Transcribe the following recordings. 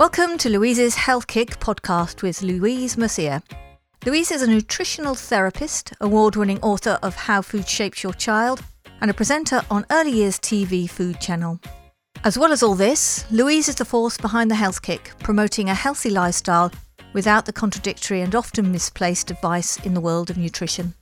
Welcome to Louise's Health Kick podcast with Louise Mercier. Louise is a nutritional therapist, award winning author of How Food Shapes Your Child, and a presenter on Early Years TV Food Channel. As well as all this, Louise is the force behind the Health Kick, promoting a healthy lifestyle without the contradictory and often misplaced advice in the world of nutrition.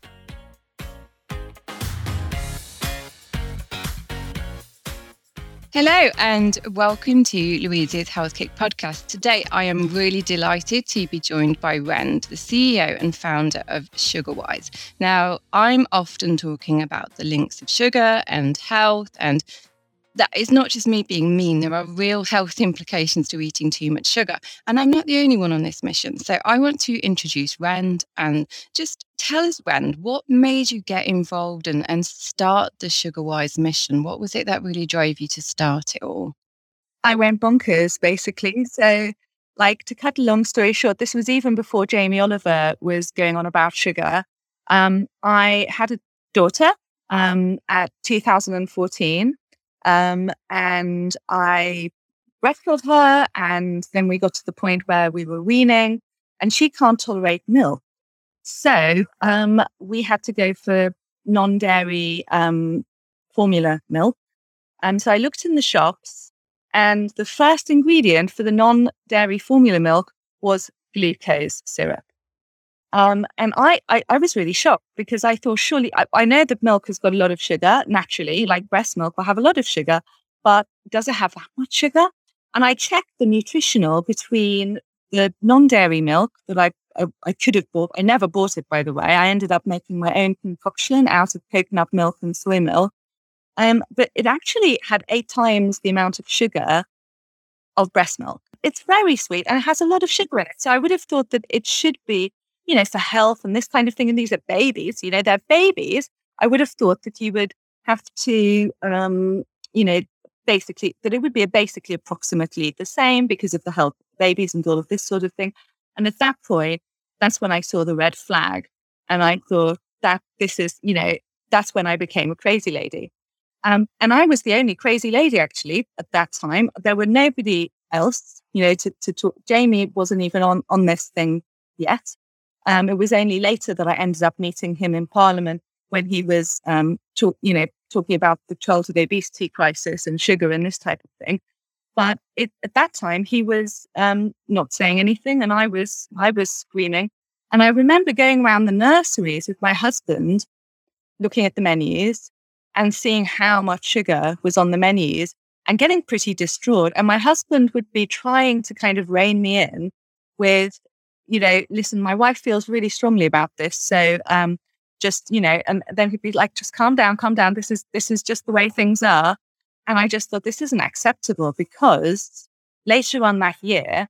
Hello and welcome to Louise's Health Kick podcast. Today I am really delighted to be joined by Rand, the CEO and founder of SugarWise. Now, I'm often talking about the links of sugar and health and that is not just me being mean. There are real health implications to eating too much sugar. And I'm not the only one on this mission. So I want to introduce Rand and just tell us, Rand, what made you get involved and, and start the SugarWise mission? What was it that really drove you to start it all? I went bonkers, basically. So, like, to cut a long story short, this was even before Jamie Oliver was going on about sugar. Um, I had a daughter um, at 2014 um, and I breastfed her. And then we got to the point where we were weaning and she can't tolerate milk. So um, we had to go for non dairy um, formula milk. And so I looked in the shops and the first ingredient for the non dairy formula milk was glucose syrup. Um, and I, I, I, was really shocked because I thought, surely, I, I, know that milk has got a lot of sugar naturally, like breast milk will have a lot of sugar, but does it have that much sugar? And I checked the nutritional between the non dairy milk that I, I, I, could have bought. I never bought it, by the way. I ended up making my own concoction out of coconut milk and soy milk. Um, but it actually had eight times the amount of sugar of breast milk. It's very sweet and it has a lot of sugar in it. So I would have thought that it should be you know, for health and this kind of thing. And these are babies, you know, they're babies. I would have thought that you would have to, um, you know, basically, that it would be basically approximately the same because of the health of babies and all of this sort of thing. And at that point, that's when I saw the red flag. And I thought that this is, you know, that's when I became a crazy lady. Um, and I was the only crazy lady actually at that time. There were nobody else, you know, to, to talk. Jamie wasn't even on, on this thing yet. Um, it was only later that I ended up meeting him in Parliament when he was, um, talk, you know, talking about the childhood obesity crisis and sugar and this type of thing. But it, at that time, he was um, not saying anything, and I was I was screaming. And I remember going around the nurseries with my husband, looking at the menus and seeing how much sugar was on the menus and getting pretty distraught. And my husband would be trying to kind of rein me in with you know, listen, my wife feels really strongly about this. So um, just, you know, and then he'd be like, just calm down, calm down. This is this is just the way things are. And I just thought this isn't acceptable because later on that year,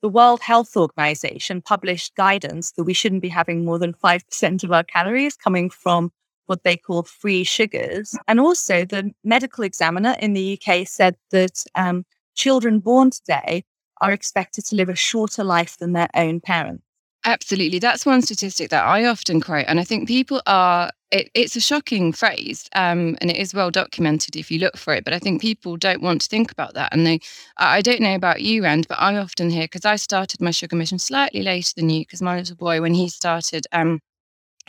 the World Health Organization published guidance that we shouldn't be having more than 5% of our calories coming from what they call free sugars. And also, the medical examiner in the UK said that um, children born today are expected to live a shorter life than their own parents. Absolutely. That's one statistic that I often quote. And I think people are, it, it's a shocking phrase um, and it is well documented if you look for it. But I think people don't want to think about that. And they, I don't know about you, Rand, but I often hear, because I started my sugar mission slightly later than you, because my little boy, when he started, um,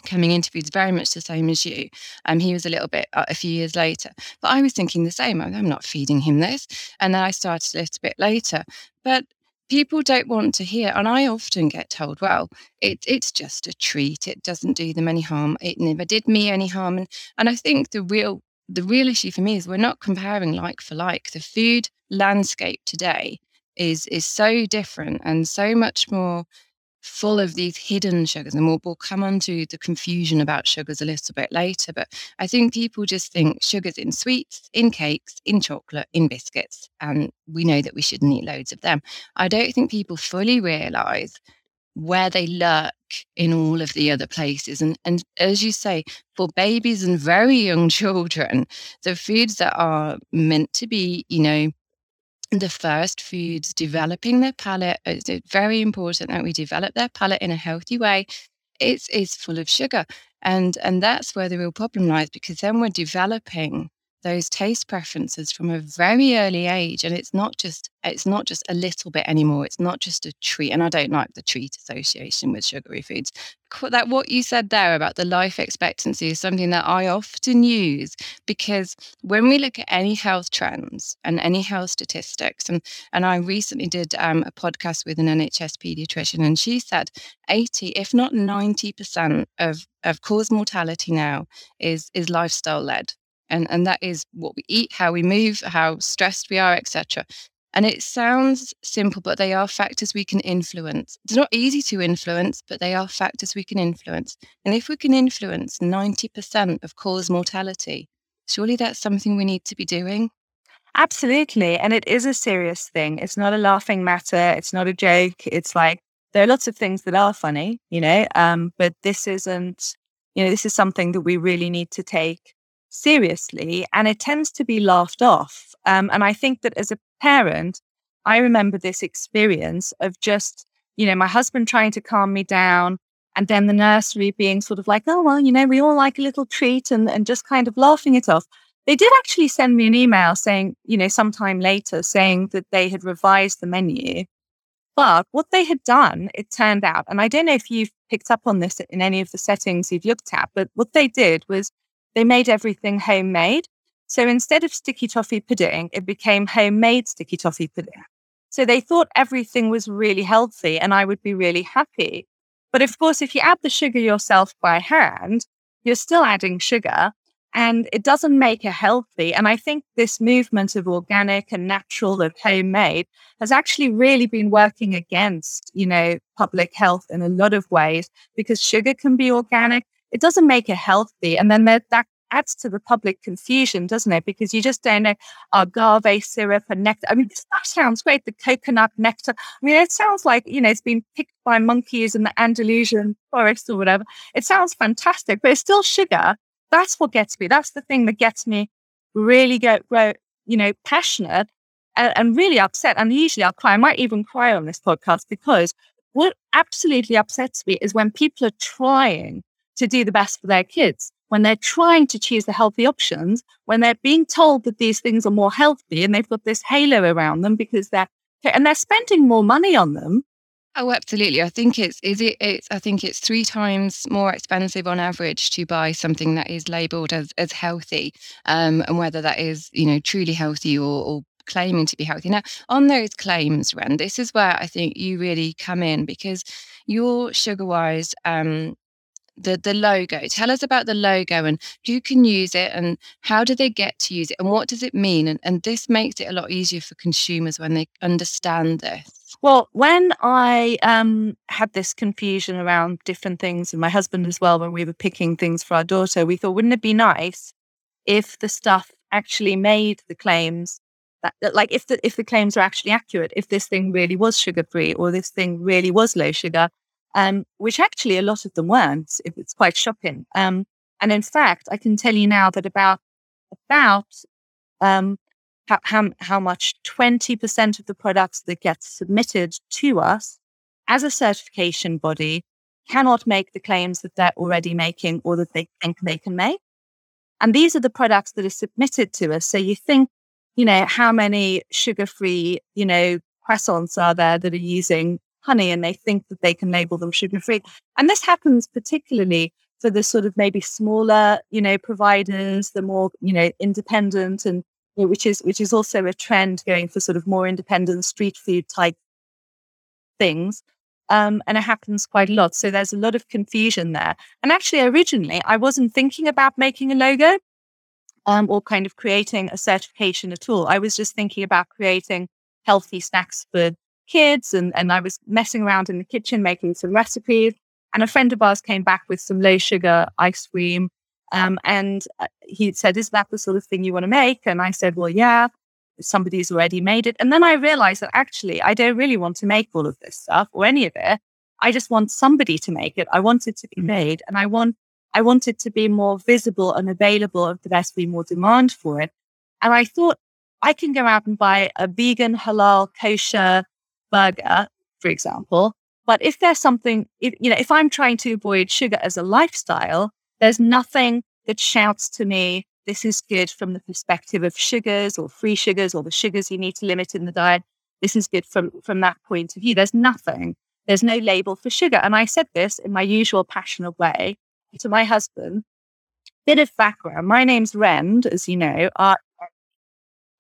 coming into foods very much the same as you. Um, he was a little bit uh, a few years later, but I was thinking the same. I'm not feeding him this, and then I started a little bit later. But people don't want to hear, and I often get told, "Well, it, it's just a treat. It doesn't do them any harm. It never did me any harm." And, and I think the real the real issue for me is we're not comparing like for like. The food landscape today is is so different and so much more full of these hidden sugars. And we'll, we'll come on to the confusion about sugars a little bit later. But I think people just think sugars in sweets, in cakes, in chocolate, in biscuits. And we know that we shouldn't eat loads of them. I don't think people fully realize where they lurk in all of the other places. And, and as you say, for babies and very young children, the foods that are meant to be, you know, the first foods developing their palate. Uh, it's uh, very important that we develop their palate in a healthy way. It's, it's full of sugar. And, and that's where the real problem lies because then we're developing those taste preferences from a very early age and it's not just it's not just a little bit anymore it's not just a treat and i don't like the treat association with sugary foods that what you said there about the life expectancy is something that i often use because when we look at any health trends and any health statistics and and i recently did um, a podcast with an nhs pediatrician and she said 80 if not 90% of of cause mortality now is is lifestyle led and and that is what we eat how we move how stressed we are etc and it sounds simple but they are factors we can influence. It's not easy to influence but they are factors we can influence. And if we can influence 90% of cause mortality surely that's something we need to be doing? Absolutely and it is a serious thing. It's not a laughing matter it's not a joke it's like there are lots of things that are funny you know um, but this isn't you know this is something that we really need to take seriously and it tends to be laughed off. Um, and I think that as a parent, I remember this experience of just, you know, my husband trying to calm me down and then the nursery being sort of like, oh, well, you know, we all like a little treat and, and just kind of laughing it off. They did actually send me an email saying, you know, sometime later saying that they had revised the menu. But what they had done, it turned out, and I don't know if you've picked up on this in any of the settings you've looked at, but what they did was they made everything homemade. So instead of sticky toffee pudding, it became homemade sticky toffee pudding. So they thought everything was really healthy and I would be really happy. But of course, if you add the sugar yourself by hand, you're still adding sugar and it doesn't make it healthy. And I think this movement of organic and natural of homemade has actually really been working against, you know, public health in a lot of ways because sugar can be organic it doesn't make it healthy. And then that, that adds to the public confusion, doesn't it? Because you just don't know agave syrup and nectar. I mean, that sounds great. The coconut nectar. I mean, it sounds like, you know, it's been picked by monkeys in the Andalusian forest or whatever. It sounds fantastic, but it's still sugar. That's what gets me. That's the thing that gets me really get, you know, passionate and, and really upset. And usually I'll cry. I might even cry on this podcast because what absolutely upsets me is when people are trying to do the best for their kids. When they're trying to choose the healthy options, when they're being told that these things are more healthy and they've got this halo around them because they're and they're spending more money on them. Oh, absolutely. I think it's is it it's I think it's three times more expensive on average to buy something that is labelled as as healthy, um, and whether that is you know truly healthy or, or claiming to be healthy. Now, on those claims, Ren, this is where I think you really come in because your SugarWise um, the the logo. Tell us about the logo and who can use it and how do they get to use it and what does it mean? And, and this makes it a lot easier for consumers when they understand this. Well, when I um, had this confusion around different things, and my husband as well, when we were picking things for our daughter, we thought, wouldn't it be nice if the stuff actually made the claims that, that like if the if the claims are actually accurate, if this thing really was sugar free or this thing really was low sugar, um, which actually a lot of them weren't. It's quite shocking. Um, and in fact, I can tell you now that about about um, how, how, how much 20% of the products that get submitted to us as a certification body cannot make the claims that they're already making or that they think they can make. And these are the products that are submitted to us. So you think, you know, how many sugar free, you know, croissants are there that are using honey and they think that they can label them sugar free. And this happens particularly for the sort of maybe smaller, you know, providers, the more, you know, independent and you know, which is which is also a trend going for sort of more independent street food type things. Um, and it happens quite a lot. So there's a lot of confusion there. And actually, originally, I wasn't thinking about making a logo um, or kind of creating a certification at all. I was just thinking about creating healthy snacks for kids and, and I was messing around in the kitchen making some recipes. And a friend of ours came back with some low sugar ice cream. Um, and uh, he said, Is that the sort of thing you want to make? And I said, Well, yeah, somebody's already made it. And then I realized that actually, I don't really want to make all of this stuff or any of it. I just want somebody to make it. I want it to be made and I want, I want it to be more visible and available and there to be more demand for it. And I thought I can go out and buy a vegan, halal, kosher, burger, for example. But if there's something, if, you know, if I'm trying to avoid sugar as a lifestyle, there's nothing that shouts to me this is good from the perspective of sugars or free sugars or the sugars you need to limit in the diet. This is good from, from that point of view. There's nothing, there's no label for sugar. And I said this in my usual passionate way to my husband. Bit of background. My name's Rend, as you know. Uh,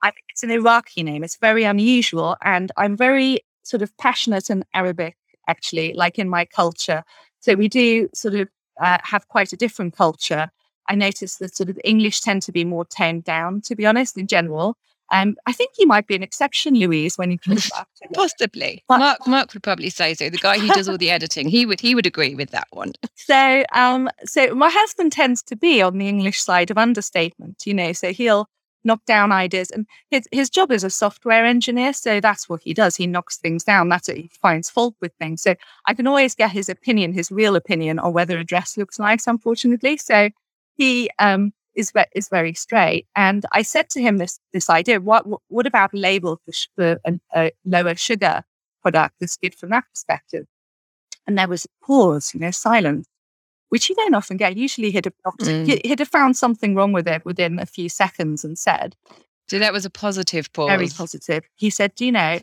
I, it's an Iraqi name. It's very unusual. And I'm very sort of passionate in Arabic, actually, like in my culture. So we do sort of uh, have quite a different culture. I notice that sort of English tend to be more toned down, to be honest, in general. Um, I think you might be an exception, Louise, when you come back. Possibly, but, Mark. Mark would probably say so. The guy who does all the editing, he would he would agree with that one. So, um, so my husband tends to be on the English side of understatement. You know, so he'll knock down ideas, and his his job is a software engineer, so that's what he does. He knocks things down. That's. He finds fault with things. So I can always get his opinion, his real opinion, on whether a dress looks nice. Unfortunately, so he um is is very straight. And I said to him this this idea: what what about a label for, for a, a lower sugar product that's good from that perspective? And there was a pause, you know, silence, which you don't often get. Usually, he'd have, mm. he'd have found something wrong with it within a few seconds and said. So that was a positive pause. Very positive. He said, Do you know,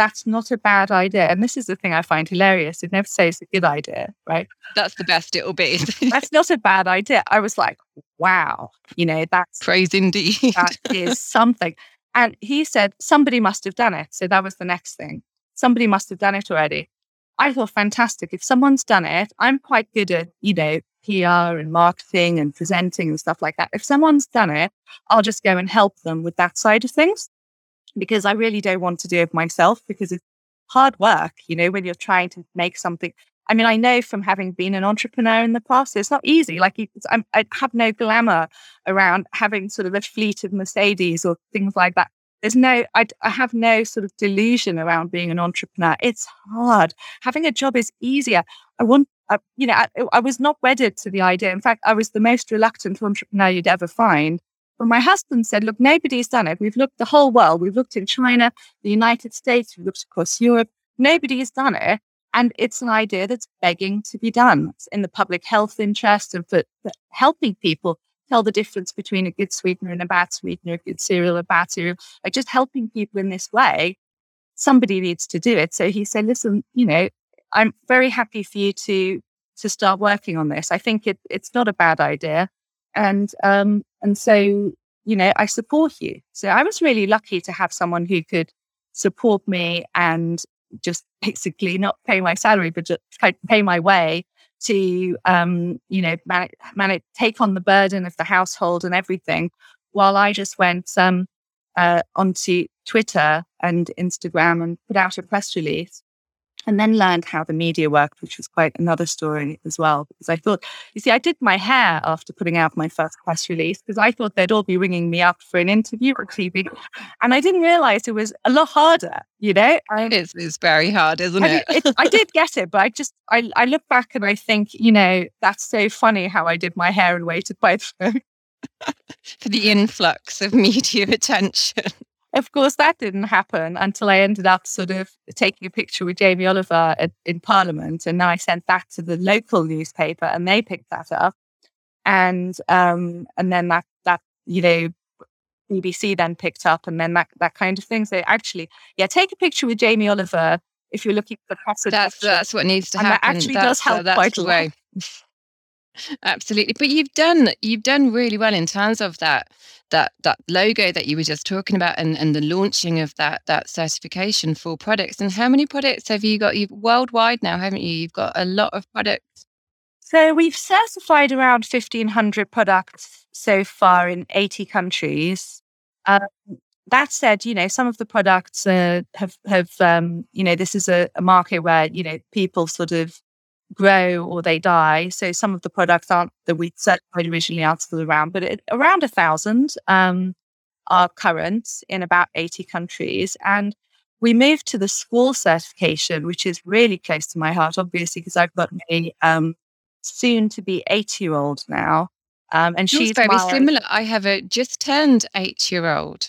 that's not a bad idea. And this is the thing I find hilarious. It never says it's a good idea, right? That's the best it'll be. that's not a bad idea. I was like, wow, you know, that's praise indeed. that is something. And he said, somebody must have done it. So that was the next thing. Somebody must have done it already. I thought, fantastic. If someone's done it, I'm quite good at, you know, PR and marketing and presenting and stuff like that. If someone's done it, I'll just go and help them with that side of things because I really don't want to do it myself because it's hard work, you know, when you're trying to make something. I mean, I know from having been an entrepreneur in the past, it's not easy. Like, i have no glamour around having sort of a fleet of Mercedes or things like that. There's no, I, I have no sort of delusion around being an entrepreneur. It's hard. Having a job is easier. I want, uh, you know, I, I was not wedded to the idea. In fact, I was the most reluctant entrepreneur you'd ever find but my husband said, look, nobody's done it. We've looked the whole world. We've looked in China, the United States, we've looked across Europe. Nobody has done it. And it's an idea that's begging to be done. It's in the public health interest and for, for helping people tell the difference between a good sweetener and a bad sweetener, a good cereal, a bad cereal, like just helping people in this way. Somebody needs to do it. So he said, listen, you know, I'm very happy for you to to start working on this. I think it, it's not a bad idea. And um, and so, you know, I support you. So I was really lucky to have someone who could support me and just basically not pay my salary, but just pay my way to, um, you know, manage, take on the burden of the household and everything, while I just went um, uh, onto Twitter and Instagram and put out a press release and then learned how the media worked, which was quite another story as well. Because I thought, you see, I did my hair after putting out my first press release because I thought they'd all be ringing me up for an interview or TV. And I didn't realize it was a lot harder, you know? I, it's, it's very hard, isn't it? it? I did get it, but I just, I, I look back and I think, you know, that's so funny how I did my hair and waited by the phone. for the influx of media attention. Of course, that didn't happen until I ended up sort of taking a picture with Jamie Oliver at, in Parliament. And then I sent that to the local newspaper and they picked that up. And um, and then that that, you know, BBC then picked up and then that that kind of thing. So actually, yeah, take a picture with Jamie Oliver if you're looking for press That's that's what needs to and happen. That actually that's, does help uh, quite a lot. Absolutely. But you've done you've done really well in terms of that that that logo that you were just talking about and, and the launching of that that certification for products. And how many products have you got? You've worldwide now, haven't you? You've got a lot of products. So we've certified around fifteen hundred products so far in eighty countries. Um, that said, you know, some of the products uh, have have um, you know this is a, a market where you know people sort of grow or they die. So some of the products aren't that we certified originally are still around, but it, around a thousand um, are current in about 80 countries. And we moved to the school certification, which is really close to my heart, obviously, because I've got a um, soon to be eight year old now. Um, and she's very my, similar. I have a just turned eight year old.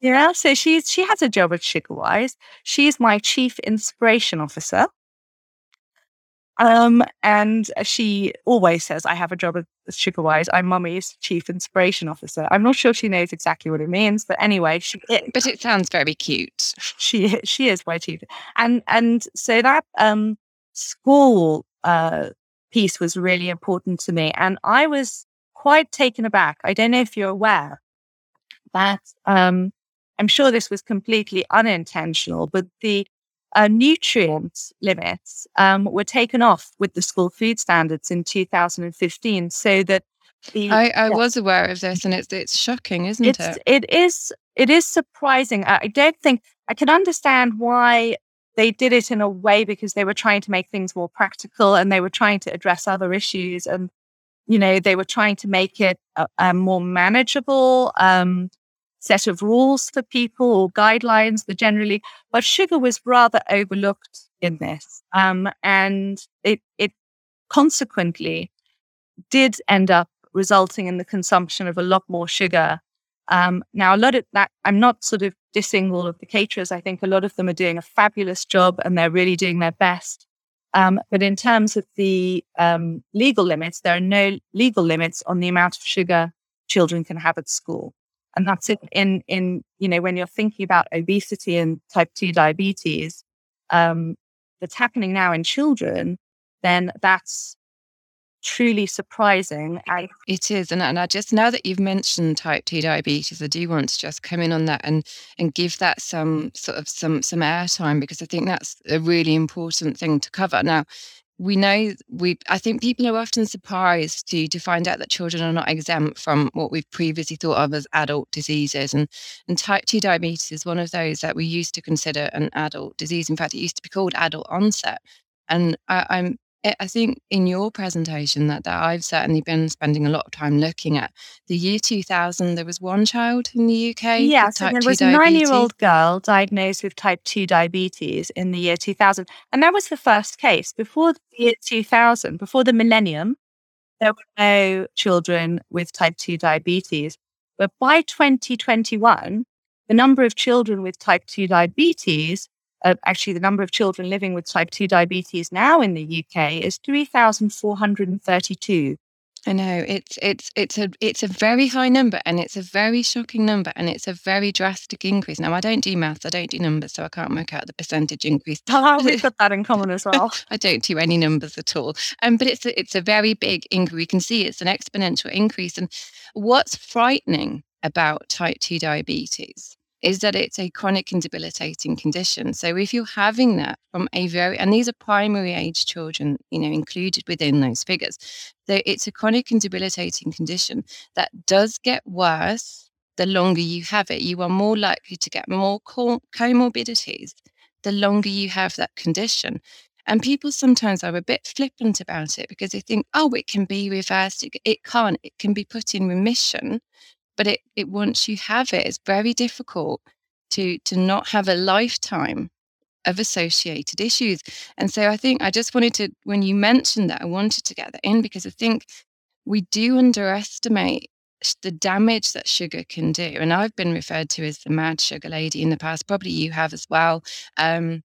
yeah, so she's she has a job at Sugarwise. She's my chief inspiration officer. Um, and she always says, I have a job at SugarWise. I'm mummy's chief inspiration officer. I'm not sure she knows exactly what it means, but anyway, she But it sounds very cute. She she is my chief. And and so that um school uh piece was really important to me. And I was quite taken aback. I don't know if you're aware that um I'm sure this was completely unintentional, but the uh, nutrient limits um, were taken off with the school food standards in 2015 so that the, I, I yeah. was aware of this and it's it's shocking isn't it's, it it is it is surprising I don't think I can understand why they did it in a way because they were trying to make things more practical and they were trying to address other issues and you know they were trying to make it a, a more manageable um, set of rules for people or guidelines that generally, but sugar was rather overlooked in this. Um, and it, it consequently did end up resulting in the consumption of a lot more sugar. Um, now, a lot of that, I'm not sort of dissing all of the caterers. I think a lot of them are doing a fabulous job and they're really doing their best. Um, but in terms of the um, legal limits, there are no legal limits on the amount of sugar children can have at school. And that's it in, in, you know, when you're thinking about obesity and type 2 diabetes, um, that's happening now in children, then that's truly surprising. I, it is. And, and I just, now that you've mentioned type 2 diabetes, I do want to just come in on that and, and give that some sort of some, some airtime because I think that's a really important thing to cover. Now, we know we i think people are often surprised to to find out that children are not exempt from what we've previously thought of as adult diseases. And and type 2 diabetes is one of those that we used to consider an adult disease. In fact it used to be called adult onset. And I, i'm I think in your presentation that, that I've certainly been spending a lot of time looking at the year 2000, there was one child in the UK. Yeah, so there was a nine year old girl diagnosed with type 2 diabetes in the year 2000. And that was the first case. Before the year 2000, before the millennium, there were no children with type 2 diabetes. But by 2021, the number of children with type 2 diabetes uh, actually the number of children living with type 2 diabetes now in the UK is 3,432. I know it's it's it's a it's a very high number and it's a very shocking number and it's a very drastic increase. Now I don't do maths, I don't do numbers, so I can't work out the percentage increase. Oh, we've got that in common as well. I don't do any numbers at all. Um, but it's a, it's a very big increase. We can see it's an exponential increase. And what's frightening about type two diabetes is that it's a chronic and debilitating condition. So if you're having that from a very, and these are primary age children, you know, included within those figures. So it's a chronic and debilitating condition that does get worse the longer you have it. You are more likely to get more comorbidities the longer you have that condition. And people sometimes are a bit flippant about it because they think, oh, it can be reversed. It, it can't. It can be put in remission but it, it once you have it, it's very difficult to to not have a lifetime of associated issues. And so I think I just wanted to, when you mentioned that, I wanted to get that in because I think we do underestimate the damage that sugar can do. And I've been referred to as the mad sugar lady in the past. Probably you have as well. Um,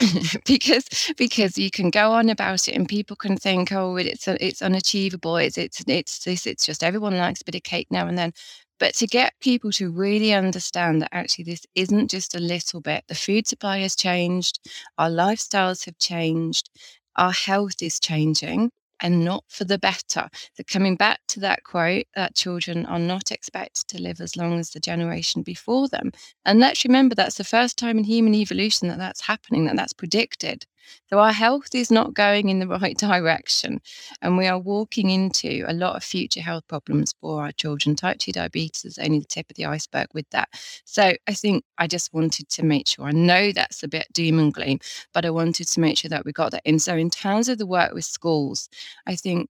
because because you can go on about it and people can think oh it's it's unachievable it's it's it's this it's just everyone likes a bit of cake now and then. But to get people to really understand that actually this isn't just a little bit the food supply has changed our lifestyles have changed our health is changing and not for the better. So, coming back to that quote, that children are not expected to live as long as the generation before them. And let's remember that's the first time in human evolution that that's happening, that that's predicted. So our health is not going in the right direction. And we are walking into a lot of future health problems for our children. Type 2 diabetes is only the tip of the iceberg with that. So I think I just wanted to make sure I know that's a bit doom and gloom, but I wanted to make sure that we got that in. So in terms of the work with schools, I think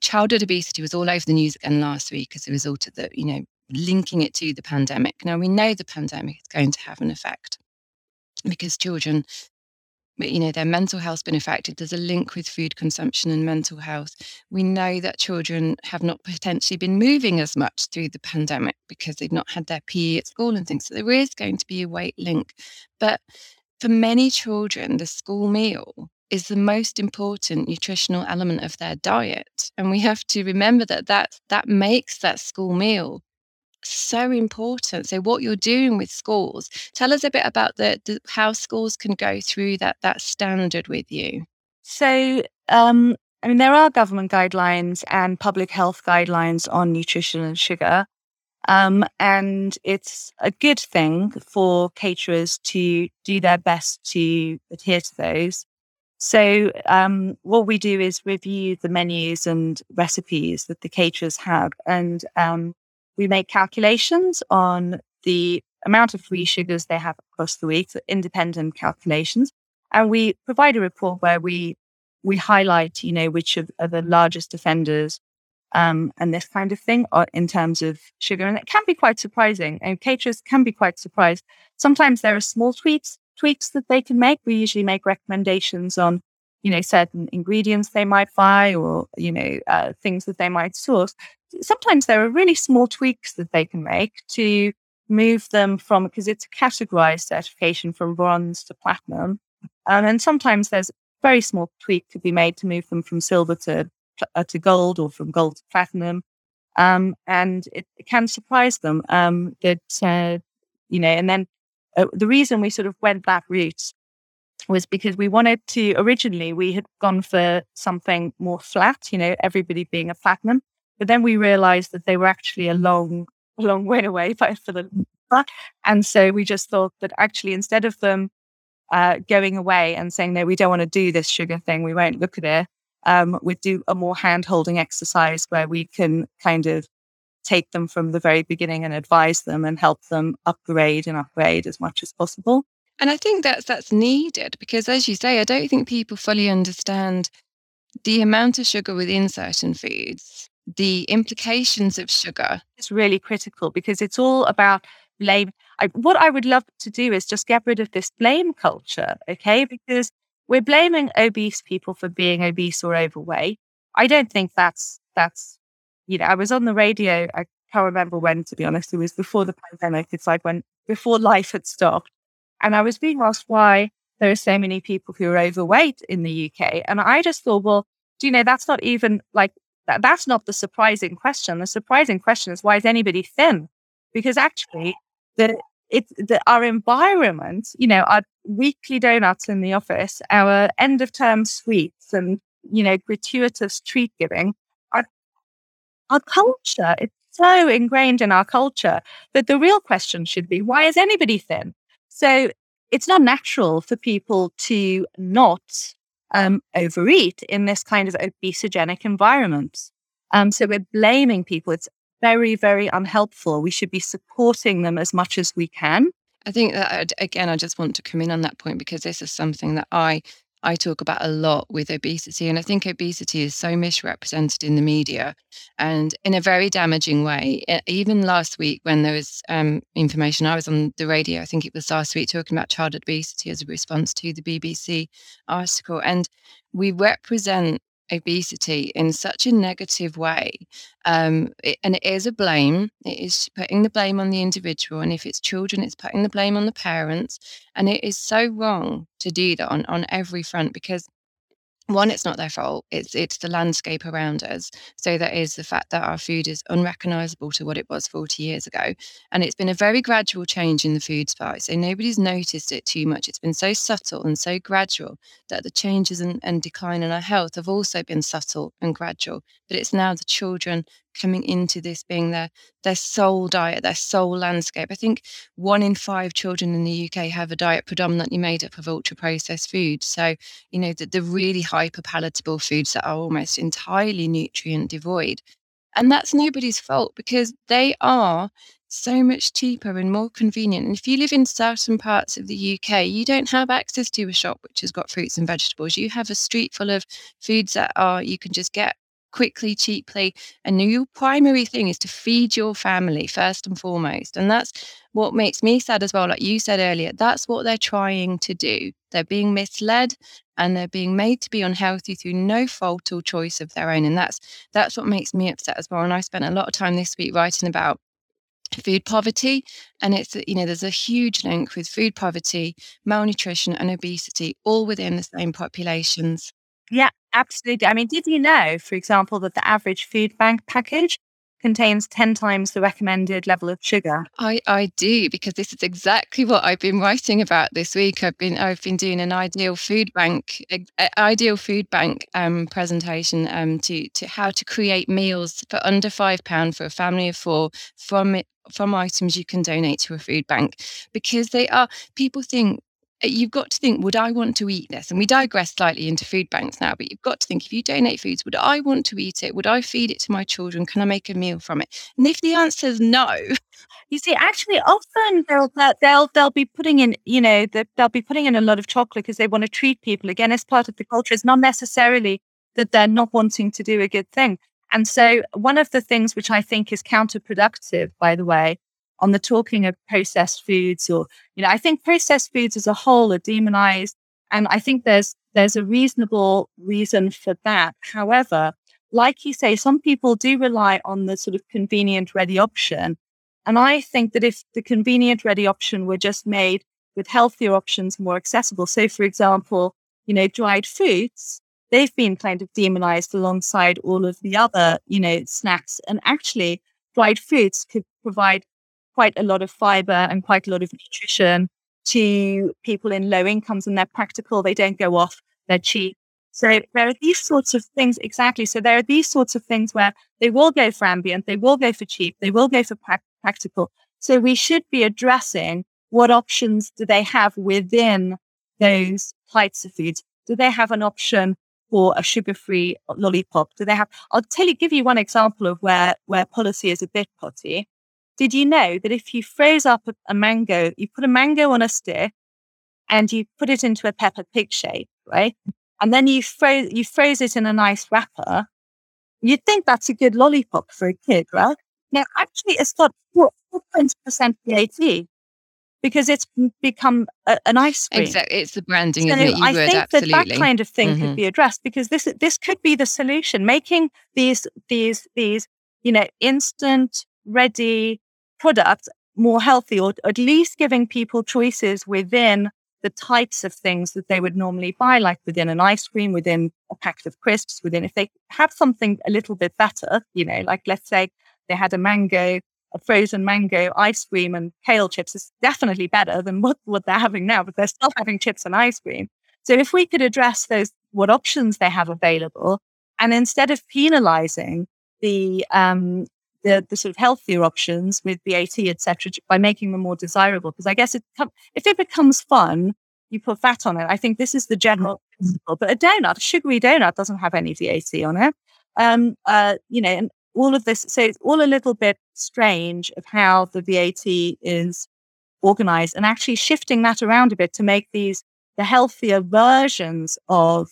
childhood obesity was all over the news again last week as a result of the, you know, linking it to the pandemic. Now we know the pandemic is going to have an effect because children you know their mental health's been affected there's a link with food consumption and mental health we know that children have not potentially been moving as much through the pandemic because they've not had their PE at school and things so there is going to be a weight link but for many children the school meal is the most important nutritional element of their diet. And we have to remember that that, that makes that school meal so important. So, what you're doing with schools, tell us a bit about the, the how schools can go through that that standard with you. So, um, I mean, there are government guidelines and public health guidelines on nutrition and sugar. Um, and it's a good thing for caterers to do their best to adhere to those. So, um, what we do is review the menus and recipes that the caterers have, and um, we make calculations on the amount of free sugars they have across the week, so independent calculations. And we provide a report where we we highlight, you know, which of, are the largest offenders um, and this kind of thing uh, in terms of sugar. And it can be quite surprising. And caterers can be quite surprised. Sometimes there are small tweaks tweaks that they can make. We usually make recommendations on, you know, certain ingredients they might buy or, you know, uh, things that they might source. Sometimes there are really small tweaks that they can make to move them from, because it's a categorized certification from bronze to platinum. Um, and sometimes there's a very small tweak to be made to move them from silver to, uh, to gold or from gold to platinum. Um, and it, it, can surprise them um, that, uh, you know, and then uh, the reason we sort of went that route was because we wanted to originally we had gone for something more flat, you know, everybody being a platinum, but then we realized that they were actually a long, long way away for the and so we just thought that actually instead of them uh, going away and saying no, we don't want to do this sugar thing, we won't look at it. Um, we'd do a more hand holding exercise where we can kind of take them from the very beginning and advise them and help them upgrade and upgrade as much as possible. And I think that's that's needed because as you say, I don't think people fully understand the amount of sugar within certain foods, the implications of sugar. It's really critical because it's all about blame. I, what I would love to do is just get rid of this blame culture, okay? Because we're blaming obese people for being obese or overweight. I don't think that's that's you know, I was on the radio. I can't remember when, to be honest. It was before the pandemic. It's like when before life had stopped. And I was being asked why there are so many people who are overweight in the UK. And I just thought, well, do you know, that's not even like, that, that's not the surprising question. The surprising question is why is anybody thin? Because actually, the, it's the, our environment, you know, our weekly donuts in the office, our end of term sweets and, you know, gratuitous treat giving our culture, it's so ingrained in our culture that the real question should be why is anybody thin? So it's not natural for people to not um, overeat in this kind of obesogenic environment. Um, so we're blaming people. It's very, very unhelpful. We should be supporting them as much as we can. I think that, again, I just want to come in on that point because this is something that I I talk about a lot with obesity. And I think obesity is so misrepresented in the media and in a very damaging way. Even last week, when there was um, information, I was on the radio, I think it was last week, talking about child obesity as a response to the BBC article. And we represent obesity in such a negative way. Um, it, and it is a blame. It is putting the blame on the individual. And if it's children, it's putting the blame on the parents. And it is so wrong to do that on, on every front because one, it's not their fault. It's it's the landscape around us. So that is the fact that our food is unrecognizable to what it was 40 years ago. And it's been a very gradual change in the food supply So nobody's noticed it too much. It's been so subtle and so gradual that the changes and, and decline in our health have also been subtle and gradual. But it's now the children coming into this being their their sole diet, their sole landscape. I think one in five children in the UK have a diet predominantly made up of ultra processed foods. So, you know, the, the really hyper palatable foods that are almost entirely nutrient devoid. And that's nobody's fault because they are so much cheaper and more convenient. And if you live in certain parts of the UK, you don't have access to a shop which has got fruits and vegetables. You have a street full of foods that are you can just get quickly, cheaply. And your primary thing is to feed your family first and foremost. And that's what makes me sad as well. Like you said earlier, that's what they're trying to do. They're being misled and they're being made to be unhealthy through no fault or choice of their own. And that's that's what makes me upset as well. And I spent a lot of time this week writing about food poverty and it's you know there's a huge link with food poverty malnutrition and obesity all within the same populations yeah absolutely i mean did you know for example that the average food bank package contains 10 times the recommended level of sugar. I, I do because this is exactly what I've been writing about this week. I've been I've been doing an ideal food bank ideal food bank um, presentation um, to to how to create meals for under five pound for a family of four from from items you can donate to a food bank because they are people think Uh, you've got to think, would I want to eat this? And we digress slightly into food banks now, but you've got to think if you donate foods, would I want to eat it? Would I feed it to my children? Can I make a meal from it? And if the answer is no, you see, actually, often they'll they'll they'll be putting in, you know, they'll be putting in a lot of chocolate because they want to treat people again as part of the culture. It's not necessarily that they're not wanting to do a good thing. And so, one of the things which I think is counterproductive, by the way, on the talking of processed foods or you know i think processed foods as a whole are demonized and i think there's there's a reasonable reason for that. However like you say some people do rely on the sort of convenient ready option and i think that if the convenient ready option were just made with healthier options more accessible so for example you know dried fruits they've been kind of demonized alongside all of the other you know snacks and actually dried fruits could provide quite a lot of fiber and quite a lot of nutrition to people in low incomes and they're practical. They don't go off, they're cheap. So there are these sorts of things, exactly. So there are these sorts of things where they will go for ambient, they will go for cheap, they will go for pra- practical. So we should be addressing what options do they have within those types of foods? Do they have an option for a sugar-free lollipop? Do they have? I'll tell you, give you one example of where where policy is a bit potty. Did you know that if you froze up a, mango, you put a mango on a stick and you put it into a Peppa Pig shape, right? And then you froze you froze it in a nice wrapper. You'd think that's a good lollipop for a kid, right? Now, actually, it's got 4.20% VAT because it's become a, an ice cream. Exactly, it's the branding, so it? I would, think absolutely. that that kind of thing mm-hmm. could be addressed because this this could be the solution. Making these these these you know instant, ready, product more healthy or at least giving people choices within the types of things that they would normally buy, like within an ice cream, within a packet of crisps, within if they have something a little bit better, you know, like let's say they had a mango, a frozen mango ice cream and kale chips is definitely better than what, what they're having now, but they're still having chips and ice cream. So if we could address those, what options they have available, and instead of penalizing the um, the, the sort of healthier options with VAT, etc., by making them more desirable. Because I guess it if it becomes fun, you put VAT on it. I think this is the general principle. But a donut, a sugary donut, doesn't have any VAT on it. Um, uh, you know, and all of this, so it's all a little bit strange of how the VAT is organized, and actually shifting that around a bit to make these the healthier versions of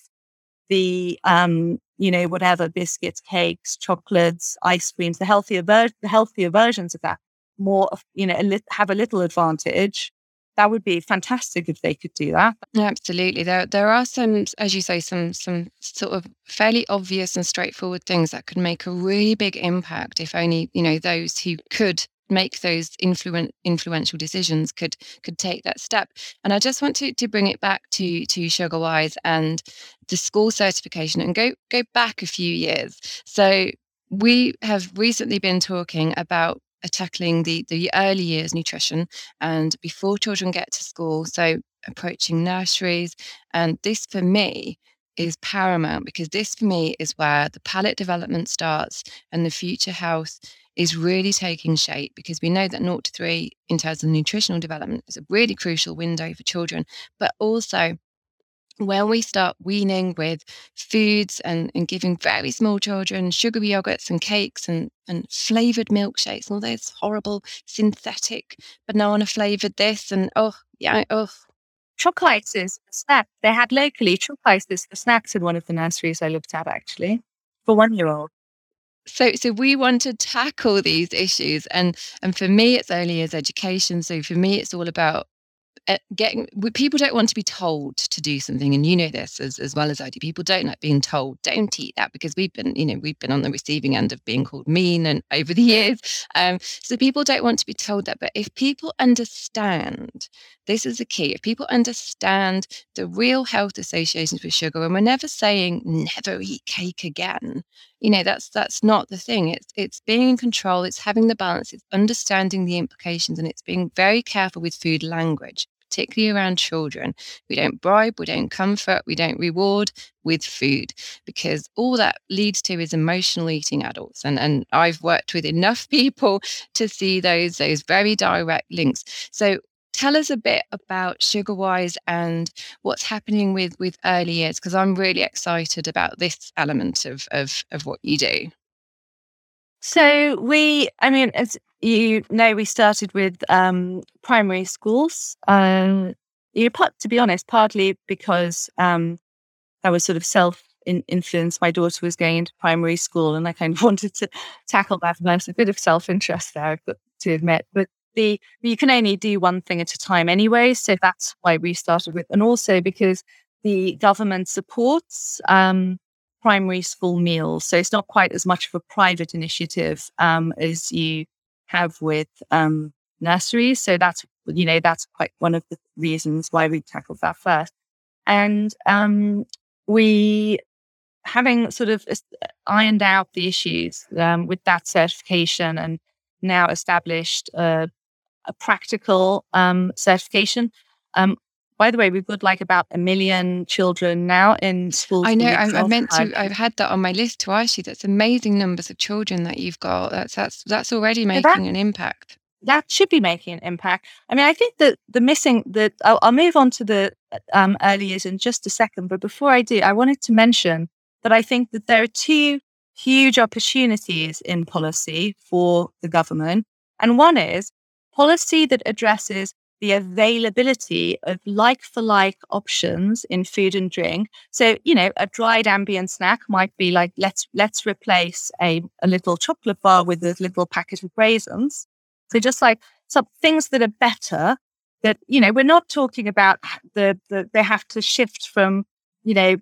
the um, you know, whatever biscuits, cakes, chocolates, ice creams, the healthier, ver- the healthier versions of that, more, you know, have a little advantage. That would be fantastic if they could do that. absolutely. There, there are some, as you say, some, some sort of fairly obvious and straightforward things that could make a really big impact if only, you know, those who could make those influen- influential decisions could could take that step. And i just want to, to bring it back to to sugarwise and the school certification and go go back a few years. So we have recently been talking about uh, tackling the the early years nutrition and before children get to school so approaching nurseries. And this for me is paramount because this for me is where the palate development starts and the future health is really taking shape because we know that 0 to 3 in terms of nutritional development is a really crucial window for children, but also when we start weaning with foods and, and giving very small children sugary yogurts and cakes and, and flavored milkshakes, all those horrible synthetic banana flavored this and oh yeah, oh chocolate is a snack. They had locally chocolate is for snacks in one of the nurseries I looked at actually for one year old so so we want to tackle these issues and and for me it's early years education. So for me it's all about uh, getting people don't want to be told to do something and you know this as, as well as i do. People don't like being told don't eat that because we've been you know we've been on the receiving end of being called mean and over the years. Um, so people don't want to be told that but if people understand this is the key if people understand the real health associations with sugar and we're never saying never eat cake again you know that's that's not the thing it's it's being in control it's having the balance it's understanding the implications and it's being very careful with food language particularly around children. We don't bribe, we don't comfort, we don't reward with food because all that leads to is emotional eating adults. And, and I've worked with enough people to see those, those very direct links. So tell us a bit about Sugarwise and what's happening with with early years because i'm really excited about this element of of of what you do so we i mean as you know, we started with um, primary schools. Um, you part, to be honest, partly because um, I was sort of self influenced. My daughter was going into primary school, and I kind of wanted to tackle that. And there's a bit of self interest there, I've got to admit. But the you can only do one thing at a time anyway, so that's why we started with, and also because the government supports um, primary school meals, so it's not quite as much of a private initiative um, as you have with um, nurseries. So that's, you know, that's quite one of the reasons why we tackled that first. And um, we, having sort of ironed out the issues um, with that certification and now established a practical um, certification. Um, by the way, we've got like about a million children now in schools. I know. I, I meant to. I've had that on my list to ask you. That's amazing numbers of children that you've got. That's that's that's already making that, an impact. That should be making an impact. I mean, I think that the missing that I'll, I'll, move on to the um, early years in just a second. But before I do, I wanted to mention that I think that there are two huge opportunities in policy for the government, and one is policy that addresses the availability of like for like options in food and drink. So, you know, a dried ambient snack might be like, let's, let's replace a, a little chocolate bar with a little packet of raisins. So just like some things that are better that, you know, we're not talking about the, the they have to shift from, you know,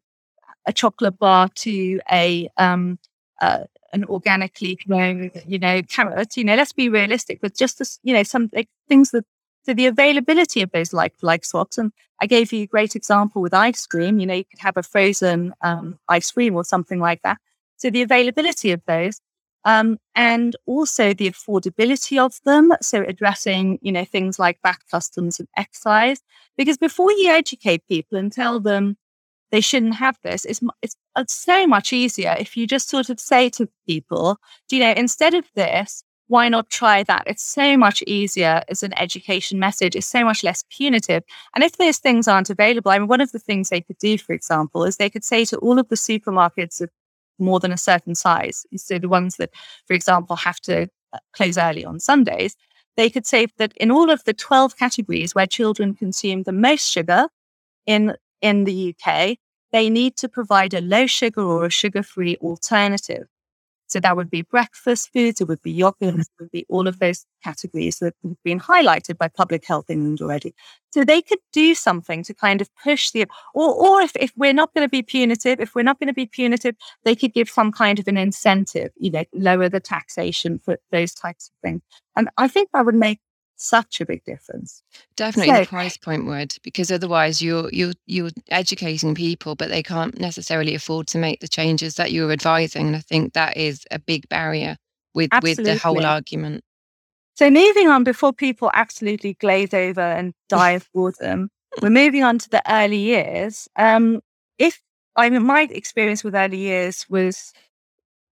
a chocolate bar to a, um, uh, an organically grown, you know, carrot. You know, let's be realistic. with just this, you know, some like, things that so the availability of those like like swaps, and I gave you a great example with ice cream. You know, you could have a frozen um, ice cream or something like that. So the availability of those, um, and also the affordability of them. So addressing, you know, things like VAT customs and excise. Because before you educate people and tell them they shouldn't have this, it's, it's, it's so much easier if you just sort of say to people, you know, instead of this, why not try that? It's so much easier as an education message. It's so much less punitive. And if those things aren't available, I mean, one of the things they could do, for example, is they could say to all of the supermarkets of more than a certain size, so the ones that, for example, have to uh, close early on Sundays, they could say that in all of the 12 categories where children consume the most sugar in, in the UK, they need to provide a low sugar or a sugar free alternative. So that would be breakfast foods, it would be yogurt, it would be all of those categories that have been highlighted by Public Health England already. So they could do something to kind of push the, or, or if, if we're not going to be punitive, if we're not going to be punitive, they could give some kind of an incentive, you know, lower the taxation for those types of things. And I think that would make such a big difference. Definitely so, the price point would, because otherwise you're you're you're educating people, but they can't necessarily afford to make the changes that you're advising. And I think that is a big barrier with absolutely. with the whole argument. So moving on before people absolutely glaze over and die of boredom, we're moving on to the early years. Um, if I mean, my experience with early years was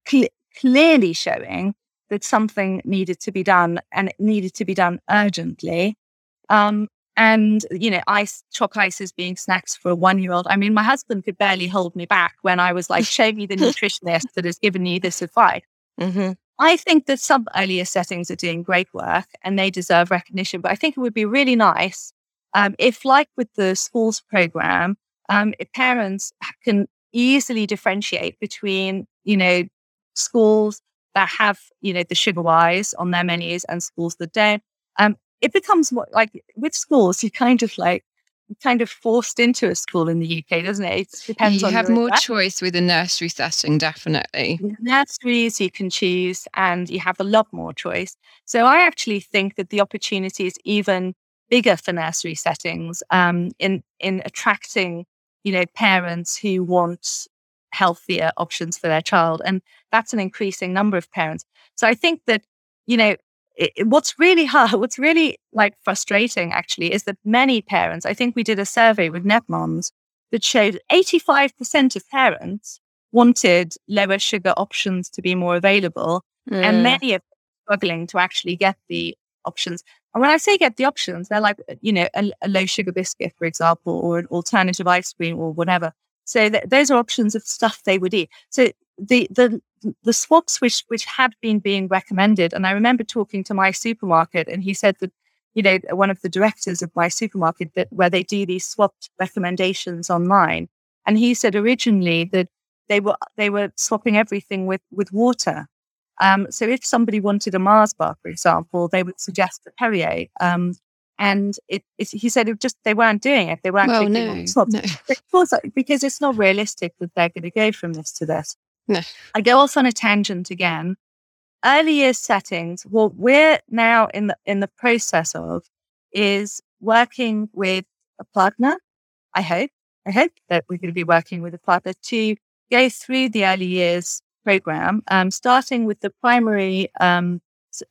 cl- clearly showing that something needed to be done and it needed to be done urgently. Um, and, you know, ice, chalk ices being snacks for a one year old. I mean, my husband could barely hold me back when I was like, show me the nutritionist that has given you this advice. Mm-hmm. I think that some earlier settings are doing great work and they deserve recognition. But I think it would be really nice um, if, like with the schools program, um, parents can easily differentiate between, you know, schools that have, you know, the Sugarwise on their menus and schools that don't. Um, it becomes more like with schools, you kind of like kind of forced into a school in the UK, doesn't it? It depends you have more choice with a nursery setting, definitely. Nurseries you can choose, and you have a lot more choice. So I actually think that the opportunity is even bigger for nursery settings um, in in attracting, you know, parents who want healthier options for their child, and that's an increasing number of parents. So I think that you know it, what's really hard, what's really like frustrating actually is that many parents, I think we did a survey with Netmums that showed 85% of parents wanted lower sugar options to be more available. Mm. And many of struggling to actually get the options. And when I say get the options, they're like, you know, a, a low sugar biscuit, for example, or an alternative ice cream or whatever. So th- those are options of stuff they would eat. So the the the swaps which which had been being recommended, and I remember talking to mySupermarket, and he said that you know one of the directors of mySupermarket that where they do these swapped recommendations online, and he said originally that they were they were swapping everything with with water. Um, so if somebody wanted a Mars bar, for example, they would suggest a Perrier. Um, and it, it, he said it just they weren't doing it. They weren't well, no, no. Because, because it's not realistic that they're going to go from this to this. No. I go off on a tangent again. Early years settings, what we're now in the in the process of is working with a partner. I hope, I hope that we're going to be working with a partner to go through the early years program, um, starting with the primary um,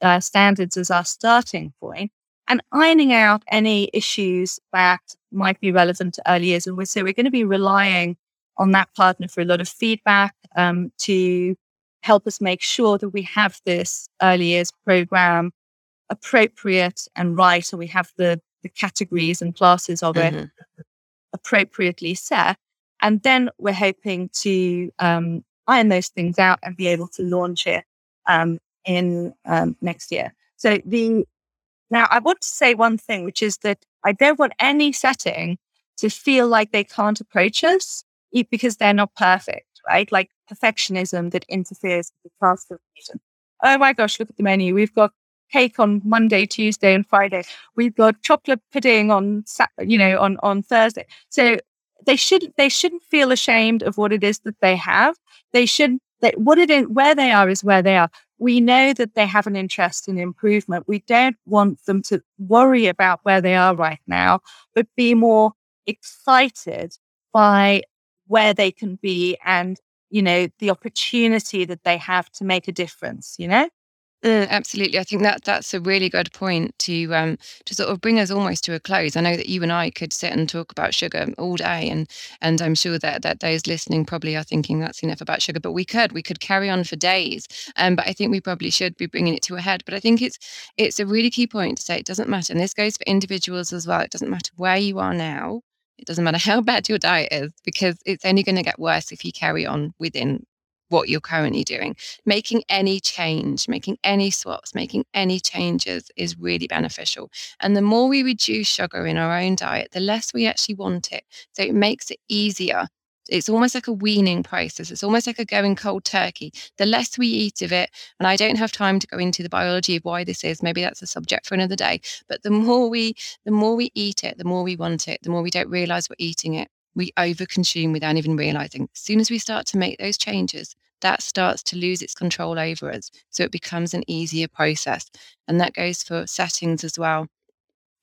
uh, standards as our starting point and ironing out any issues that might be relevant to early years. And so we're going to be relying on that partner for a lot of feedback um, to help us make sure that we have this early years program appropriate and right, so we have the, the categories and classes of mm-hmm. it appropriately set. And then we're hoping to um, iron those things out and be able to launch it um, in um, next year. So the now I want to say one thing, which is that I don't want any setting to feel like they can't approach us because they're not perfect, right? Like perfectionism that interferes with the task completion. Oh my gosh, look at the menu. We've got cake on Monday, Tuesday, and Friday. We've got chocolate pudding on, you know, on on Thursday. So they should they shouldn't feel ashamed of what it is that they have. They should that what it is where they are is where they are. We know that they have an interest in improvement. We don't want them to worry about where they are right now, but be more excited by where they can be and you know the opportunity that they have to make a difference you know uh, absolutely, I think that that's a really good point to um, to sort of bring us almost to a close. I know that you and I could sit and talk about sugar all day, and and I'm sure that that those listening probably are thinking that's enough about sugar. But we could we could carry on for days. Um, but I think we probably should be bringing it to a head. But I think it's it's a really key point to say it doesn't matter, and this goes for individuals as well. It doesn't matter where you are now. It doesn't matter how bad your diet is because it's only going to get worse if you carry on within what you're currently doing. Making any change, making any swaps, making any changes is really beneficial. And the more we reduce sugar in our own diet, the less we actually want it. So it makes it easier it's almost like a weaning process. It's almost like a going cold turkey. The less we eat of it, and I don't have time to go into the biology of why this is. Maybe that's a subject for another day. But the more we, the more we eat it, the more we want it. The more we don't realize we're eating it. We overconsume without even realizing. As soon as we start to make those changes, that starts to lose its control over us. So it becomes an easier process. And that goes for settings as well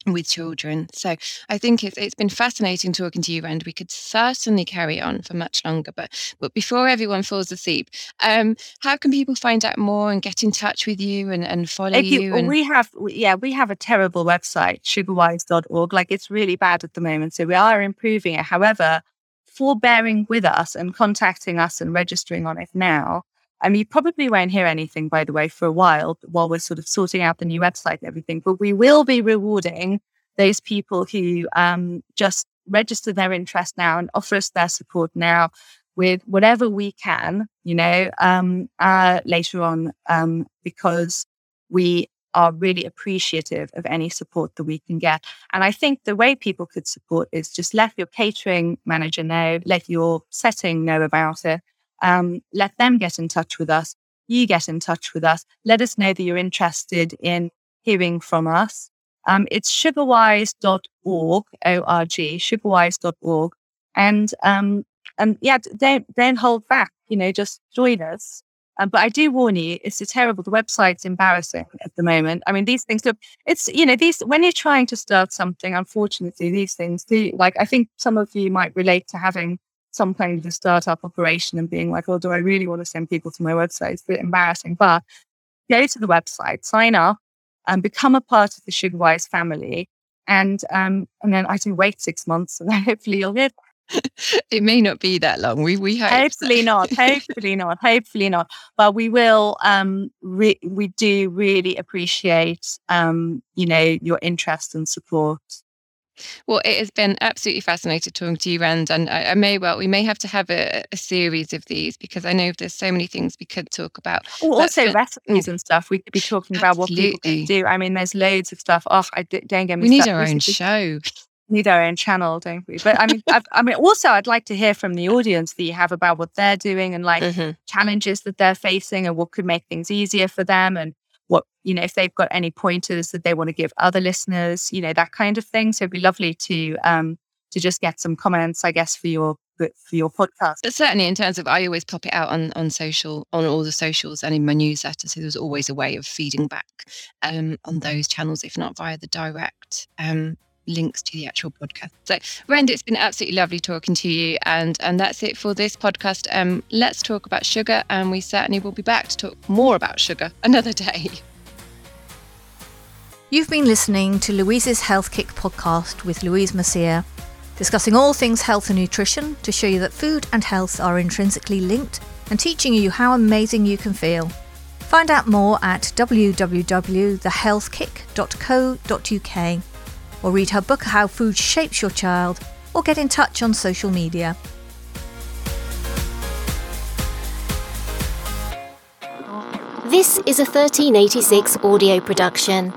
with children. So I think it's it's been fascinating talking to you, and we could certainly carry on for much longer. But but before everyone falls asleep, um, how can people find out more and get in touch with you and, and follow you? you and... We have yeah, we have a terrible website, sugarwise.org. Like it's really bad at the moment. So we are improving it. However, for bearing with us and contacting us and registering on it now, I mean, you probably won't hear anything, by the way, for a while while we're sort of sorting out the new website and everything. But we will be rewarding those people who um, just register their interest now and offer us their support now with whatever we can, you know, um, uh, later on, um, because we are really appreciative of any support that we can get. And I think the way people could support is just let your catering manager know, let your setting know about it, um, let them get in touch with us. You get in touch with us. Let us know that you're interested in hearing from us. Um, it's sugarwise.org, O-R-G, sugarwise.org. And, um, and yeah, don't, don't hold back, you know, just join us. Um, but I do warn you, it's a terrible. The website's embarrassing at the moment. I mean, these things look, it's, you know, these, when you're trying to start something, unfortunately, these things do, like, I think some of you might relate to having some kind of a startup operation and being like, oh, do I really want to send people to my website? It's a bit embarrassing. But go to the website, sign up, and become a part of the Sugarwise family. And um, and then I do wait six months, and then hopefully you'll get. it may not be that long. We we hope. Hopefully not. Hopefully not. Hopefully not. But we will. Um, re- we do really appreciate um, you know, your interest and support. Well, it has been absolutely fascinating talking to you, Rand, and I, I, may well we may have to have a, a, series of these because I know there's so many things we could talk about. Well, also recipes and stuff. We could be talking about what people can do. I mean, there's loads of stuff. Oh, I don't get me. We need our own show. Need our own channel, don't we? But I mean, I, I, mean, also, I'd like to hear from the audience that you have about what they're doing and like mm-hmm. challenges that they're facing and what could make things easier for them and what you know if they've got any pointers that they want to give other listeners you know that kind of thing. So it'd be lovely to um to just get some comments i guess for your for your podcast. But certainly in terms of i always pop it out on on social on all the socials and in my newsletter so there's always a way of feeding back um on those channels if not via the direct um links to the actual podcast. So, Rand, it's been absolutely lovely talking to you, and and that's it for this podcast. Um, let's talk about sugar, and we certainly will be back to talk more about sugar another day. You've been listening to Louise's Health Kick podcast with Louise Mercieca, discussing all things health and nutrition to show you that food and health are intrinsically linked and teaching you how amazing you can feel. Find out more at www.thehealthkick.co.uk or read her book How Food Shapes Your Child or get in touch on social media. This is a 1386 audio production.